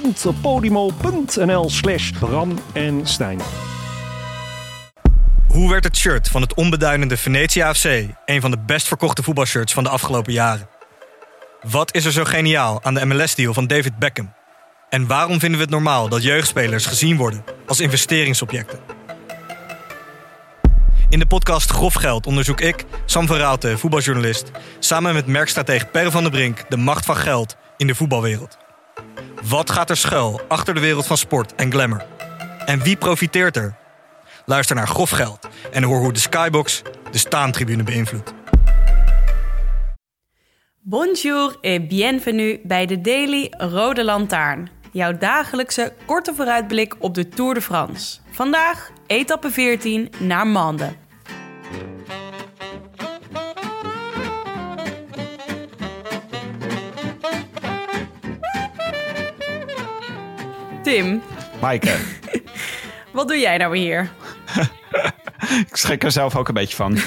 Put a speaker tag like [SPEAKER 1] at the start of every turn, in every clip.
[SPEAKER 1] www.podimo.nl slash Bram en Stijn.
[SPEAKER 2] Hoe werd het shirt van het onbeduidende Venetia FC een van de best verkochte voetbalshirts van de afgelopen jaren? Wat is er zo geniaal aan de MLS-deal van David Beckham? En waarom vinden we het normaal dat jeugdspelers gezien worden als investeringsobjecten? In de podcast Grof Geld onderzoek ik, Sam van voetbaljournalist, samen met merkstratege Per van der Brink de macht van geld in de voetbalwereld. Wat gaat er schuil achter de wereld van sport en glamour? En wie profiteert er? Luister naar Grof Geld en hoor hoe de Skybox de staantribune beïnvloedt.
[SPEAKER 3] Bonjour et bienvenue bij de Daily Rode Lantaarn. Jouw dagelijkse korte vooruitblik op de Tour de France. Vandaag etappe 14 naar Mende. Tim,
[SPEAKER 4] Maaike,
[SPEAKER 3] wat doe jij nou hier?
[SPEAKER 4] ik schrik er zelf ook een beetje van.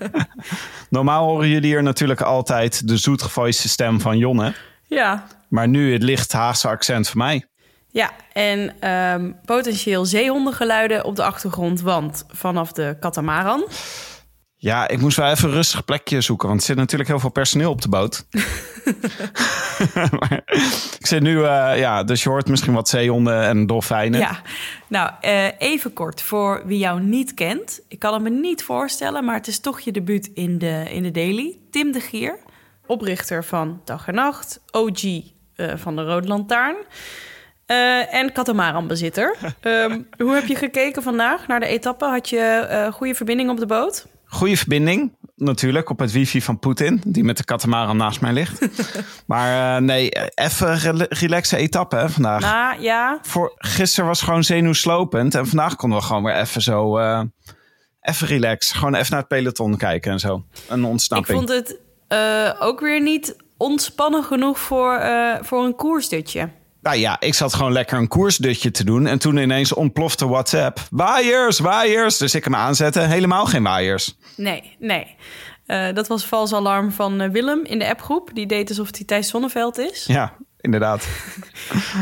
[SPEAKER 4] Normaal horen jullie hier natuurlijk altijd de zoetgevoiste stem van Jonne.
[SPEAKER 3] Ja,
[SPEAKER 4] Maar nu het licht Haagse accent van mij.
[SPEAKER 3] Ja, en ehm, potentieel zeehondengeluiden op de achtergrond, want vanaf de katamaran.
[SPEAKER 4] Ja, ik moest wel even een rustig plekje zoeken, want er zit natuurlijk heel veel personeel op de boot. Maar ik zit nu, eh, ja, dus je hoort misschien wat zeehonden en dolfijnen.
[SPEAKER 3] Ja, nou eh, even kort voor wie jou niet kent. Ik kan het me niet voorstellen, maar het is toch je debuut in de, in de Daily. Tim de Gier, oprichter van Dag en Nacht, OG eh, van de Rode Lantaarn. en katamaranbezitter. Ehm hoe heb je gekeken vandaag naar de etappe? Had je goede verbinding op de boot?
[SPEAKER 4] Goede verbinding, natuurlijk, op het wifi van Poetin, die met de katamaran naast mij ligt. maar eh, nee, even rela- relaxe etappe hè, vandaag.
[SPEAKER 3] Nou ja,
[SPEAKER 4] voor gisteren was gewoon zenuwslopend. En vandaag konden we gewoon weer even zo. eh, even relax. Gewoon even naar het peloton kijken en zo. Een
[SPEAKER 3] ik
[SPEAKER 4] ontsnapping.
[SPEAKER 3] vond het eh, ook weer niet ontspannen genoeg voor, voor een koersdutje.
[SPEAKER 4] Nou ja, ik zat gewoon lekker een koersdutje te doen. En toen ineens ontplofte WhatsApp. Waaiers, waaiers. Dus ik hem aanzetten. Helemaal geen waaiers.
[SPEAKER 3] Nee, nee. Eh, dat was vals alarm van eh, Willem in de appgroep. Die deed alsof hij Thijs Zonneveld is.
[SPEAKER 4] Ja, inderdaad.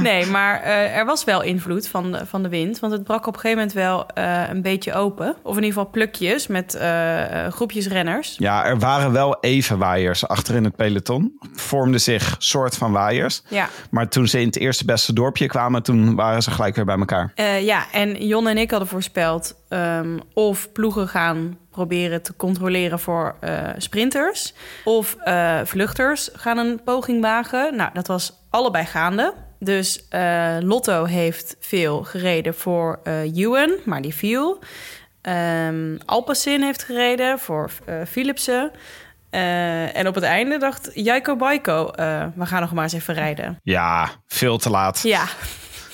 [SPEAKER 3] Nee, maar eh, er was wel invloed van de, van de wind. Want het brak op een gegeven moment wel eh, een beetje open. Of in ieder geval plukjes met eh, groepjes renners.
[SPEAKER 4] Ja, er waren wel even waaiers achter in het peloton. Vormden zich soort van waaiers.
[SPEAKER 3] Ja.
[SPEAKER 4] Maar toen ze in het eerste beste dorpje kwamen, toen waren ze gelijk weer bij elkaar.
[SPEAKER 3] Ja, en Jon en ik hadden voorspeld ehm, of ploegen gaan proberen te controleren voor eh, sprinters. Of eh, vluchters gaan een poging wagen. Nou, dat was allebei gaande. Dus eh, Lotto heeft veel gereden voor Ewan, maar die viel. Alpecin heeft gereden voor Philipsen. En op het einde dacht Jaiko Baiko, we gaan nog maar eens even rijden.
[SPEAKER 4] Ja, veel te laat.
[SPEAKER 3] Ja,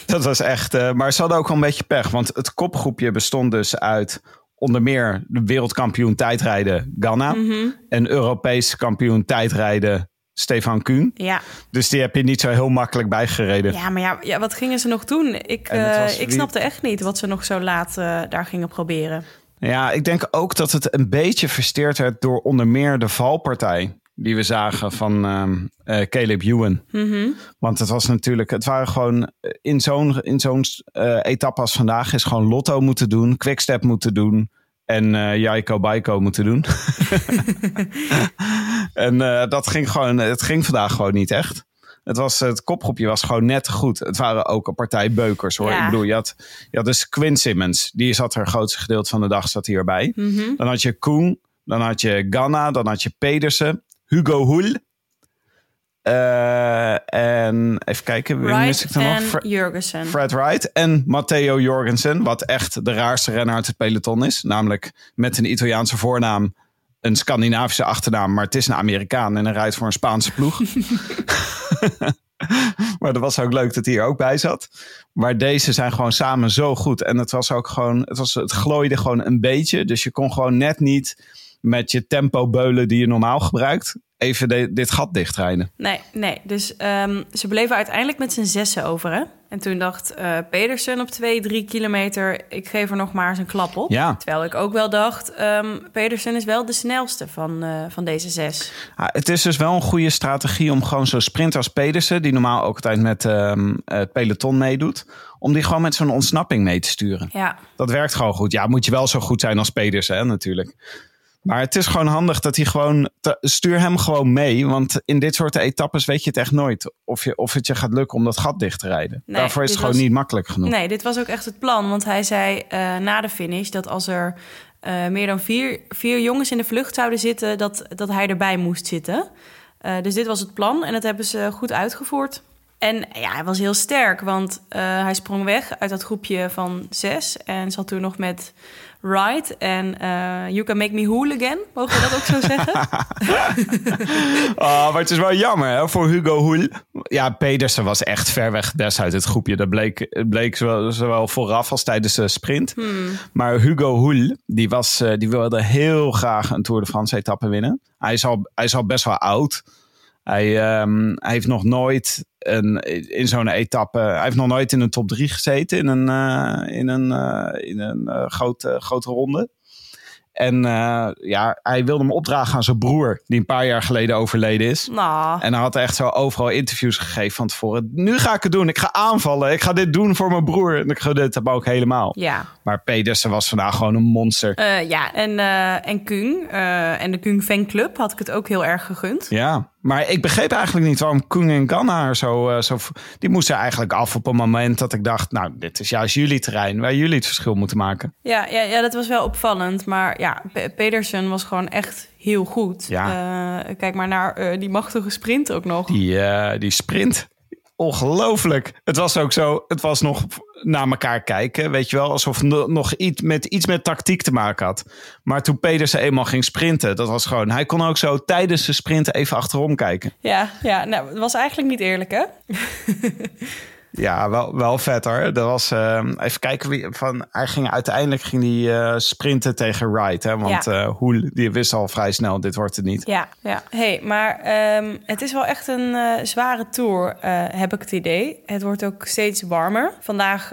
[SPEAKER 4] Dat was echt. maar ze hadden ook wel een beetje pech. Want het kopgroepje bestond dus uit onder meer de wereldkampioen tijdrijden Ganna. En Europees kampioen tijdrijden Stefan Kuhn.
[SPEAKER 3] ja.
[SPEAKER 4] Dus die heb je niet zo heel makkelijk bijgereden.
[SPEAKER 3] Ja, maar ja, ja, wat gingen ze nog doen? Ik, eh, ik snapte echt niet wat ze nog zo laat eh, daar gingen proberen.
[SPEAKER 4] Ja, ik denk ook dat het een beetje versteerd werd door onder meer de valpartij. Die we zagen van ehm, eh, Caleb Ewan. Want het was natuurlijk, het waren gewoon eh, in zo'n in zo'n eh, etappe als vandaag is gewoon Lotto moeten doen, Quickstep moeten doen en eh Jaiko Baiko moeten doen. en dat ging gewoon, het ging vandaag gewoon niet echt. Het, was, het kopgroepje was gewoon net goed. Het waren ook een partij beukers hoor.
[SPEAKER 3] Ja.
[SPEAKER 4] Ik bedoel, je had, je had dus Quinn Simmons. Die zat er het grootste gedeelte van de dag zat hierbij. Dan had je Koen. Dan had je Ganna. Dan had je Pedersen. Hugo Hoel. Eh, en even kijken, wie mis ik dan nog?
[SPEAKER 3] en
[SPEAKER 4] Fre-
[SPEAKER 3] Jurgensen.
[SPEAKER 4] Fred Wright en Matteo Jorgensen, wat echt de raarste renner uit het peloton is. Namelijk met een Italiaanse voornaam, een Scandinavische achternaam, maar het is een Amerikaan en hij rijdt voor een Spaanse ploeg. maar Maar dat was ook leuk dat hij er ook bij zat. Maar deze zijn gewoon samen zo goed. En het was ook gewoon, het, was, het glooide gewoon een beetje. Dus je kon gewoon net niet met je tempo beulen die je normaal gebruikt. Even de- dit gat dichtrijden.
[SPEAKER 3] Nee, nee. Dus ehm, ze bleven uiteindelijk met z'n zessen over, hè? En toen dacht eh, Pedersen op twee, drie kilometer... ik geef er nog maar eens een klap op.
[SPEAKER 4] Ja.
[SPEAKER 3] Terwijl ik ook wel dacht... ehm, Pedersen is wel de snelste van, eh, van deze zes.
[SPEAKER 4] Ja, het is dus wel een goede strategie om gewoon zo'n sprinter als Pedersen, die normaal ook altijd met ehm, het peloton meedoet, om die gewoon met zo'n ontsnapping mee te sturen.
[SPEAKER 3] Ja,
[SPEAKER 4] Dat werkt gewoon goed. Ja, moet je wel zo goed zijn als Pedersen, hè, natuurlijk. Maar het is gewoon handig dat hij gewoon. te- stuur hem gewoon mee. Want in dit soort etappes weet je het echt nooit. Of, je, of het je gaat lukken om dat gat dicht te rijden.
[SPEAKER 3] Nee,
[SPEAKER 4] Daarvoor is het gewoon
[SPEAKER 3] was-
[SPEAKER 4] niet makkelijk genoeg.
[SPEAKER 3] nee, dit was ook echt het plan. Want hij zei eh, na de finish dat als er eh, meer dan vier, vier jongens in de vlucht zouden zitten... dat, dat hij erbij moest zitten. Eh, dus dit was het plan en dat hebben ze goed uitgevoerd. En ja, hij was heel sterk, want hij sprong weg uit dat groepje van zes... en zat toen nog met Wright en eh, You Can Make Me Hool Again. Mogen we dat ook zo zeggen?
[SPEAKER 4] Oh, maar het is wel jammer hè, voor Hugo Hoel. Ja, Pedersen was echt ver weg best uit het groepje. Dat bleek, bleek zowel, zowel vooraf als tijdens de sprint. Maar Hugo Hoel, die, was, eh, die wilde heel graag een Tour de France etappe winnen. Hij is al, hij is al best wel oud. Hij, ehm, hij heeft nog nooit in zo'n etappe... Hij heeft nog nooit in een top 3 gezeten in een, eh, in een, eh, in een eh, grote, grote ronde. En ja, hij wilde hem opdragen aan zijn broer, die een paar jaar geleden overleden is.
[SPEAKER 3] nou,
[SPEAKER 4] En hij had echt zo overal interviews gegeven van tevoren. Nu ga ik het doen. Ik ga aanvallen. Ik ga dit doen voor mijn broer. En ik ga dit hem ook helemaal.
[SPEAKER 3] ja.
[SPEAKER 4] Maar Pedersen was vandaag gewoon een monster.
[SPEAKER 3] Ja, en, en Kung en de Kung fanclub had ik het ook heel erg gegund.
[SPEAKER 4] Ja, maar ik begreep eigenlijk niet waarom Koen en Ganna zo, eh, zo... Die moesten eigenlijk af op een moment dat ik dacht... Nou, dit is juist jullie terrein waar jullie het verschil moeten maken.
[SPEAKER 3] Ja, ja, ja, dat was wel opvallend. Maar ja, P- Pedersen was gewoon echt heel goed.
[SPEAKER 4] Ja.
[SPEAKER 3] Eh, kijk maar naar eh, die machtige sprint ook nog.
[SPEAKER 4] Die, die sprint. Ongelooflijk. Het was ook zo, het was nog naar elkaar kijken. Weet je wel, alsof het no- nog iets met, iets met tactiek te maken had. Maar toen Pedersen eenmaal ging sprinten, dat was gewoon... Hij kon ook zo tijdens de sprint even achterom kijken.
[SPEAKER 3] Ja, ja, nou, het was eigenlijk niet eerlijk, hè?
[SPEAKER 4] Ja, wel, wel vet hoor. Dat was, eh, even kijken, wie, van, hij ging uiteindelijk ging die, eh, sprinten tegen Wright. Hè? Want
[SPEAKER 3] Ja.
[SPEAKER 4] eh, Hoel, die wist al vrij snel, dit wordt het niet.
[SPEAKER 3] Ja, ja. Hey, maar ehm, het is wel echt een eh, zware tour, heb ik het idee. Het wordt ook steeds warmer. Vandaag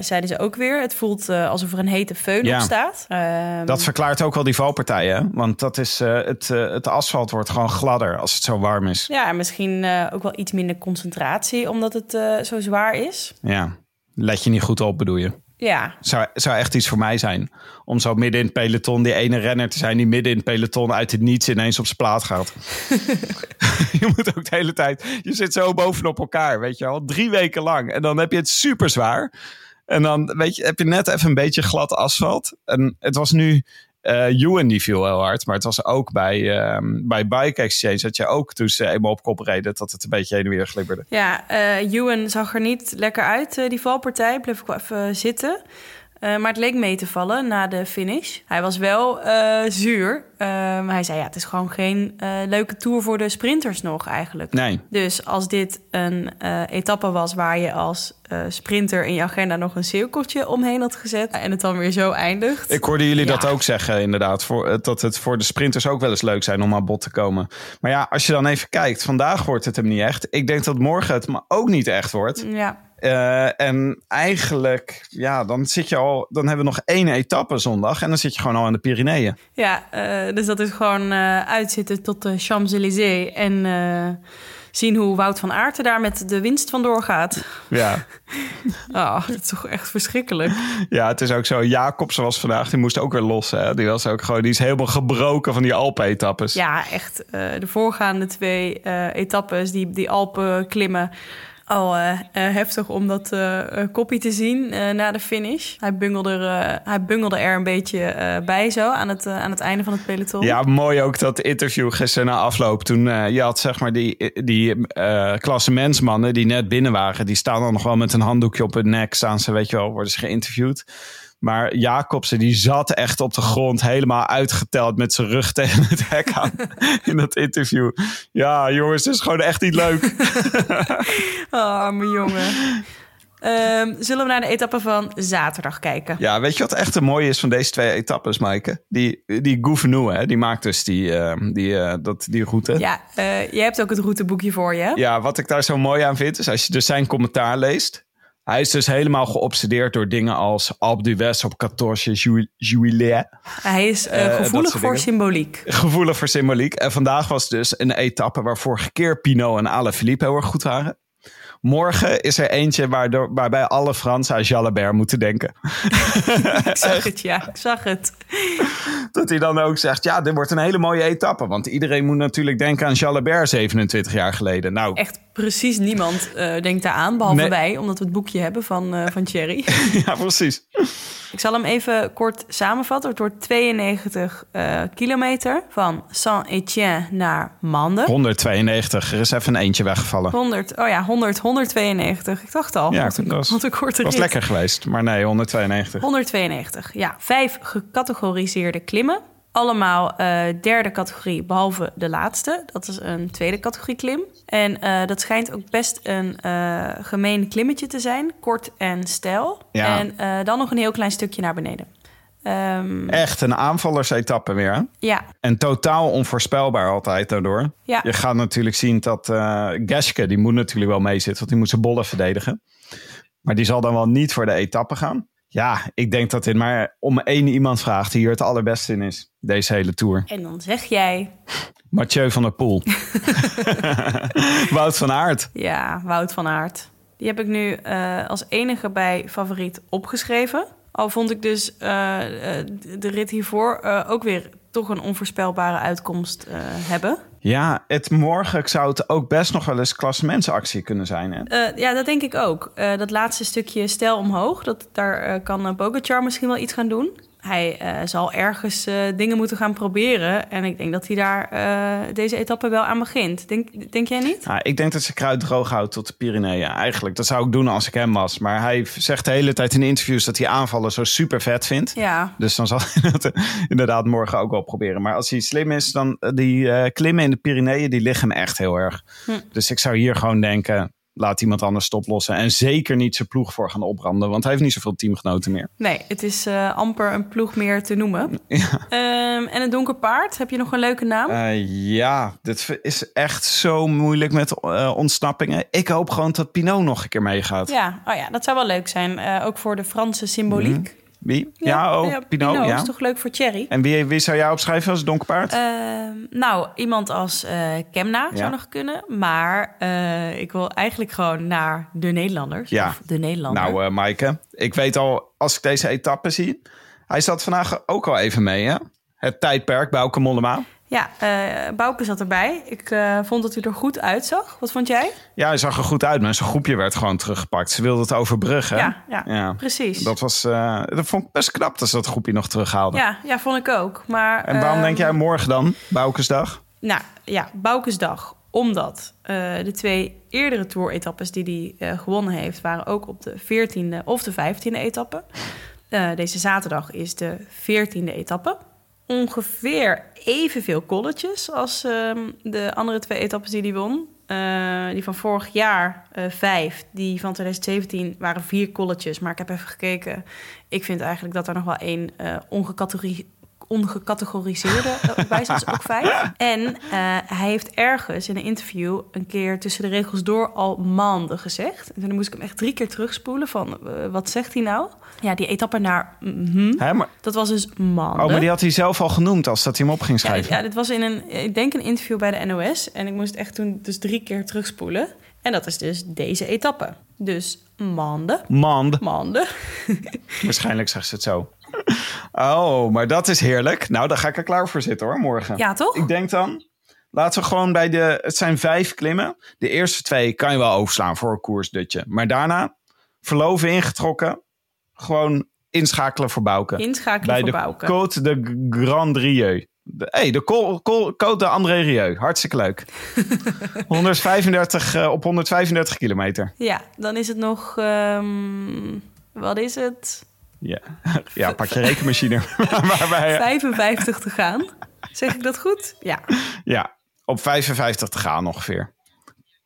[SPEAKER 3] zeiden ze ook weer, het voelt alsof er een hete
[SPEAKER 4] Ja.
[SPEAKER 3] op staat. Ehm,
[SPEAKER 4] Dat verklaart ook wel die valpartijen. Want dat is, het, het asfalt wordt gewoon gladder als het zo warm is.
[SPEAKER 3] Ja, en misschien ook wel iets minder concentratie, omdat het zo zwaar is.
[SPEAKER 4] Ja, let je niet goed op, bedoel je?
[SPEAKER 3] Ja,
[SPEAKER 4] Zou, zou echt iets voor mij zijn. Om zo midden in het peloton die ene renner te zijn... die midden in het peloton uit het niets ineens op zijn plaat gaat. je moet ook de hele tijd... Je zit zo bovenop elkaar, weet je wel. Drie weken lang. En dan heb je het super zwaar. En dan weet je, heb je net even een beetje glad asfalt. En het was nu... Ewan die viel heel hard. Maar het was ook bij, ehm, bij Bike Exchange... dat je ook toen ze eenmaal op kop reden... dat het een beetje heen en weer glibberde.
[SPEAKER 3] Ja, Ewan zag er niet lekker uit, eh, die valpartij. Bleef ik wel even zitten. Eh, maar het leek mee te vallen na de finish. Hij was wel eh, zuur. Ehm, hij zei, ja, het is gewoon geen eh, leuke tour voor de sprinters nog eigenlijk.
[SPEAKER 4] Nee,
[SPEAKER 3] Dus als dit een etappe was waar je als sprinter in je agenda nog een cirkeltje omheen had gezet... en het dan weer zo eindigt.
[SPEAKER 4] Ik hoorde jullie
[SPEAKER 3] Ja.
[SPEAKER 4] dat ook zeggen, inderdaad. Voor, dat het voor de sprinters ook wel eens leuk zijn om aan bod te komen. Maar ja, als je dan even kijkt, vandaag wordt het hem niet echt. Ik denk dat morgen het maar ook niet echt wordt.
[SPEAKER 3] Ja,
[SPEAKER 4] Eh, en eigenlijk, ja, dan zit je al. Dan hebben we nog één etappe zondag. En dan zit je gewoon al aan de Pyreneeën.
[SPEAKER 3] ja eh, dus dat is gewoon eh, uitzitten tot de Champs-Élysées... en zien hoe Wout van Aert er daar met de winst vandoor gaat.
[SPEAKER 4] Ja.
[SPEAKER 3] Oh, dat is toch echt verschrikkelijk.
[SPEAKER 4] ja, het is ook zo. Jacobsen was vandaag, die moest ook weer los. Hè? Die was ook gewoon, die is helemaal gebroken van die Alpen-etappes.
[SPEAKER 3] Ja, echt. de voorgaande twee etappes, die, die Alpen klimmen. Al eh, eh, heftig om dat eh koppie te zien na de finish. Hij bungelde er, hij bungelde er een beetje bij zo aan het, aan het einde van het peloton.
[SPEAKER 4] Ja, mooi ook dat interview gisteren na afloop. Toen je had zeg maar die, die klassementsmannen die net binnen waren. Die staan dan nog wel met een handdoekje op hun nek. Staan ze, weet je wel, worden ze geïnterviewd. Maar Jacobsen die zat echt op de grond, helemaal uitgeteld met zijn rug tegen het hek aan in dat interview. Ja, jongens, het is gewoon echt niet leuk.
[SPEAKER 3] Oh, arme jongen. Ehm, zullen we naar de etappe van zaterdag kijken?
[SPEAKER 4] Ja, weet je wat echt een mooie is van deze twee etappes, Maaike? Die, die Gouvenou, hè, die maakt dus die, eh, die, eh, dat, die route.
[SPEAKER 3] Ja, eh, je hebt ook het routeboekje voor je.
[SPEAKER 4] Ja, wat ik daar zo mooi aan vind, is als je dus zijn commentaar leest. Hij is dus helemaal geobsedeerd door dingen als Alpe op 14 ju- juillet.
[SPEAKER 3] Hij is eh,
[SPEAKER 4] dat
[SPEAKER 3] gevoelig voor
[SPEAKER 4] dingen.
[SPEAKER 3] symboliek.
[SPEAKER 4] Gevoelig voor symboliek. En vandaag was dus een etappe waar vorige keer Pinot en Alaphilippe heel erg goed waren. Morgen is er eentje waardoor, waarbij alle Fransen aan Jalabert moeten denken.
[SPEAKER 3] Ik zag het, ja. Ik zag het.
[SPEAKER 4] Dat hij dan ook zegt, ja, dit wordt een hele mooie etappe. Want iedereen moet natuurlijk denken aan Jalabert 27 jaar geleden. Nou,
[SPEAKER 3] Echt precies niemand eh, denkt daar aan, behalve
[SPEAKER 4] Nee.
[SPEAKER 3] wij, omdat we het boekje hebben van, eh, van Thierry.
[SPEAKER 4] ja, precies.
[SPEAKER 3] Ik zal hem even kort samenvatten. Het wordt 92 eh, kilometer van Saint-Étienne naar Mande.
[SPEAKER 4] 192, er is even een eentje weggevallen.
[SPEAKER 3] 100, oh ja, 100, 192. Ik dacht al.
[SPEAKER 4] Ja,
[SPEAKER 3] wat, een,
[SPEAKER 4] dat was-
[SPEAKER 3] wat een korte
[SPEAKER 4] was
[SPEAKER 3] rit.
[SPEAKER 4] lekker geweest, maar nee, 192.
[SPEAKER 3] 192, ja. Vijf gecategoriseerde klimmen. Allemaal eh, derde categorie, behalve de laatste. Dat is een tweede categorie klim. En eh, dat schijnt ook best een eh, gemeen klimmetje te zijn. Kort en stijl.
[SPEAKER 4] Ja.
[SPEAKER 3] En dan nog een heel klein stukje naar beneden. Ehm,
[SPEAKER 4] Echt een aanvallersetappe weer. hè?
[SPEAKER 3] ja,
[SPEAKER 4] En totaal onvoorspelbaar altijd daardoor.
[SPEAKER 3] Ja.
[SPEAKER 4] Je gaat natuurlijk zien dat eh Geske, die moet natuurlijk wel meezitten, want die moet zijn bollen verdedigen. Maar die zal dan wel niet voor de etappe gaan. Ja, ik denk dat dit maar om één iemand vraagt die hier het allerbeste in is. Deze hele tour.
[SPEAKER 3] en dan zeg jij...
[SPEAKER 4] Mathieu van der Poel. Wout van Aert.
[SPEAKER 3] Ja, Wout van Aert. Die heb ik nu eh, als enige bij favoriet opgeschreven. Al vond ik dus eh, eh, de rit hiervoor ook weer toch een onvoorspelbare uitkomst eh, hebben.
[SPEAKER 4] Ja, het morgen zou het ook best nog wel eens klassementsactie kunnen zijn. Hè?
[SPEAKER 3] Eh, ja, dat denk ik ook. Eh, dat laatste stukje stijl omhoog, dat, daar kan Pogacar misschien wel iets gaan doen. Hij eh, zal ergens eh, dingen moeten gaan proberen. En ik denk dat hij daar eh, deze etappe wel aan begint. Denk, denk jij niet?
[SPEAKER 4] Nou, ik denk dat ze kruid droog houdt tot de Pyreneeën. Eigenlijk, dat zou ik doen als ik hem was. Maar hij zegt de hele tijd in interviews dat hij aanvallen zo super vet vindt.
[SPEAKER 3] Ja,
[SPEAKER 4] Dus dan zal hij dat inderdaad morgen ook wel proberen. Maar als hij slim is, dan die klimmen in de Pyreneeën, die liggen hem echt heel erg.
[SPEAKER 3] Hm.
[SPEAKER 4] Dus ik zou hier gewoon denken, laat iemand anders stoplossen. En zeker niet zijn ploeg voor gaan opbranden, want hij heeft niet zoveel teamgenoten meer.
[SPEAKER 3] nee, het is eh, amper een ploeg meer te noemen. Ehm, en een donker paard, heb je nog een leuke naam?
[SPEAKER 4] Eh, ja, dit is echt zo moeilijk met eh, ontsnappingen. Ik hoop gewoon dat Pinot nog een keer meegaat.
[SPEAKER 3] Ja, oh ja, dat zou wel leuk zijn. Eh, ook voor de Franse symboliek.
[SPEAKER 4] Wie? Ja, oh, Pinot, ja.
[SPEAKER 3] is toch leuk voor Thierry?
[SPEAKER 4] En wie, wie zou jij opschrijven als donkerpaard?
[SPEAKER 3] Ehm, nou, iemand als eh, Kemna
[SPEAKER 4] Ja.
[SPEAKER 3] zou nog kunnen. Maar eh, ik wil eigenlijk gewoon naar de Nederlanders.
[SPEAKER 4] Ja.
[SPEAKER 3] Of de Nederlander.
[SPEAKER 4] Nou, eh Maaike, ik weet al, als ik deze etappe zie... Hij zat vandaag ook al even mee, hè? Het tijdperk bij Mollema.
[SPEAKER 3] Ja, eh Bouke zat erbij. Ik eh, vond dat hij er goed uitzag. Wat vond jij?
[SPEAKER 4] Ja, hij zag er goed uit, maar zijn groepje werd gewoon teruggepakt. Ze wilden het overbruggen.
[SPEAKER 3] Ja, ja, precies.
[SPEAKER 4] Dat, was, eh, dat vond ik best knap dat ze dat groepje nog terughaalde.
[SPEAKER 3] Ja, ja, vond ik ook. Maar,
[SPEAKER 4] En waarom
[SPEAKER 3] ehm,
[SPEAKER 4] denk jij morgen dan, Boukesdag?
[SPEAKER 3] Nou ja, Boukesdag. Omdat de twee eerdere tour-etappes die hij gewonnen heeft... waren ook op de 14e of de 15e etappe. Deze zaterdag is de 14e etappe. Ongeveer evenveel kolletjes als ehm, de andere twee etappes die hij won. Eh, die van vorig jaar eh, vijf, die van 2017 waren vier kolletjes. Maar ik heb even gekeken. Ik vind eigenlijk dat er nog wel één ongecategori- ongecategoriseerde eh, bij zit. Dus ook. En eh, hij heeft ergens in een interview een keer tussen de regels door al maanden gezegd. En toen moest ik hem echt drie keer terugspoelen van eh, wat zegt hij nou? Ja, die etappe naar mhm,
[SPEAKER 4] Hè, maar,
[SPEAKER 3] dat was dus maanden.
[SPEAKER 4] oh, maar die had hij zelf al genoemd als dat hij hem op ging
[SPEAKER 3] Ja,
[SPEAKER 4] schrijven.
[SPEAKER 3] ja, dit was in een, ik denk een interview bij de NOS. En ik moest echt toen dus drie keer terugspoelen. En dat is dus deze etappe. Dus maanden.
[SPEAKER 4] Mand.
[SPEAKER 3] Maanden.
[SPEAKER 4] Waarschijnlijk zegt ze het zo. Oh, maar dat is heerlijk. Nou, daar ga ik er klaar voor zitten hoor, morgen.
[SPEAKER 3] Ja, toch?
[SPEAKER 4] Ik denk dan, laten we gewoon bij de... Het zijn vijf klimmen. De eerste twee kan je wel overslaan voor een koersdutje. Maar daarna, verloven ingetrokken, gewoon inschakelen voor Bouken.
[SPEAKER 3] Inschakelen
[SPEAKER 4] bij
[SPEAKER 3] voor
[SPEAKER 4] de
[SPEAKER 3] Bouke.
[SPEAKER 4] Côte de Grand Rieu. De, hey, de Col, Col, Côte de André Rieu. Hartstikke leuk. 135, eh, op 135 kilometer.
[SPEAKER 3] Ja, dan is het nog... ehm, wat is het?
[SPEAKER 4] Ja, ja pak je rekenmachine. Waarbij,
[SPEAKER 3] 55 te gaan. Zeg ik dat goed? Ja.
[SPEAKER 4] ja, op 55 te gaan ongeveer.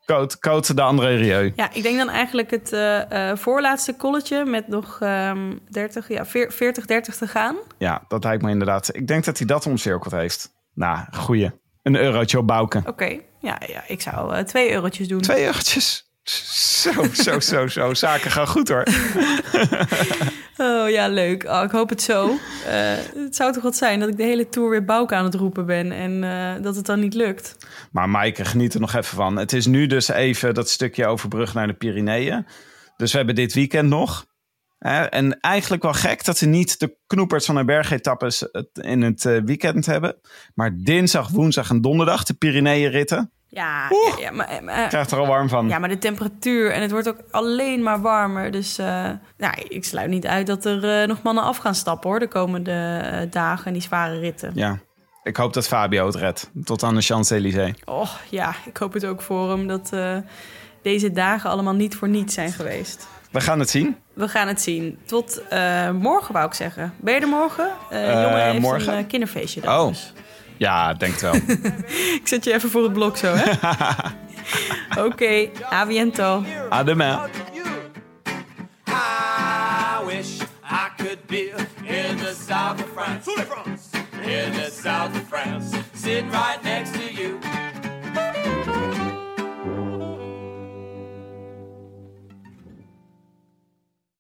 [SPEAKER 4] Code, code de André Rieu.
[SPEAKER 3] Ja, ik denk dan eigenlijk het eh, eh, voorlaatste colletje met nog ehm 30, ja, 40, 30 te gaan.
[SPEAKER 4] Ja, dat lijkt me inderdaad. Ik denk dat hij dat omcirkeld heeft. Nou, goeie. Een eurotje op Bouken.
[SPEAKER 3] Oké, ja, ja, ik zou eh, twee eurotjes doen.
[SPEAKER 4] Twee eurotjes. Zo, zo, zo, zo. Zaken gaan goed hoor.
[SPEAKER 3] Oh ja, leuk. Oh, ik hoop het zo. Eh, het zou toch wat zijn dat ik de hele tour weer Bouke aan het roepen ben en eh, dat het dan niet lukt.
[SPEAKER 4] Maar Maaike, geniet er nog even van. Het is nu dus even dat stukje overbrug naar de Pyreneeën. Dus we hebben dit weekend nog. Hè, En eigenlijk wel gek dat ze niet de knoepers van de bergetappes in het eh, weekend hebben. Maar dinsdag, woensdag en donderdag de Pyreneeën-ritten.
[SPEAKER 3] Ja, ja, ja, maar, maar-
[SPEAKER 4] Krijgt er al warm van.
[SPEAKER 3] ja, maar de temperatuur en het wordt ook alleen maar warmer. Dus eh, nou, ik sluit niet uit dat er eh, nog mannen af gaan stappen hoor, de komende eh, dagen en die zware ritten.
[SPEAKER 4] Ja. Ik hoop dat Fabio het redt. Tot aan de Champs-Élysées.
[SPEAKER 3] Oh ja, ik hoop het ook voor hem dat eh, deze dagen allemaal niet voor niets zijn geweest.
[SPEAKER 4] We gaan het zien.
[SPEAKER 3] We gaan het zien. Tot eh, morgen wou ik zeggen. Ben je er morgen? Eh
[SPEAKER 4] Eh,
[SPEAKER 3] jongen heeft
[SPEAKER 4] morgen?
[SPEAKER 3] een eh, kinderfeestje. dan
[SPEAKER 4] Oh.
[SPEAKER 3] dus.
[SPEAKER 4] Ja, denk het wel.
[SPEAKER 3] Ik zet je even voor het blok zo, hè? Oké, a biento.
[SPEAKER 4] Ademain.
[SPEAKER 5] I wish I could be in the south of France. In the south of France. Sitting right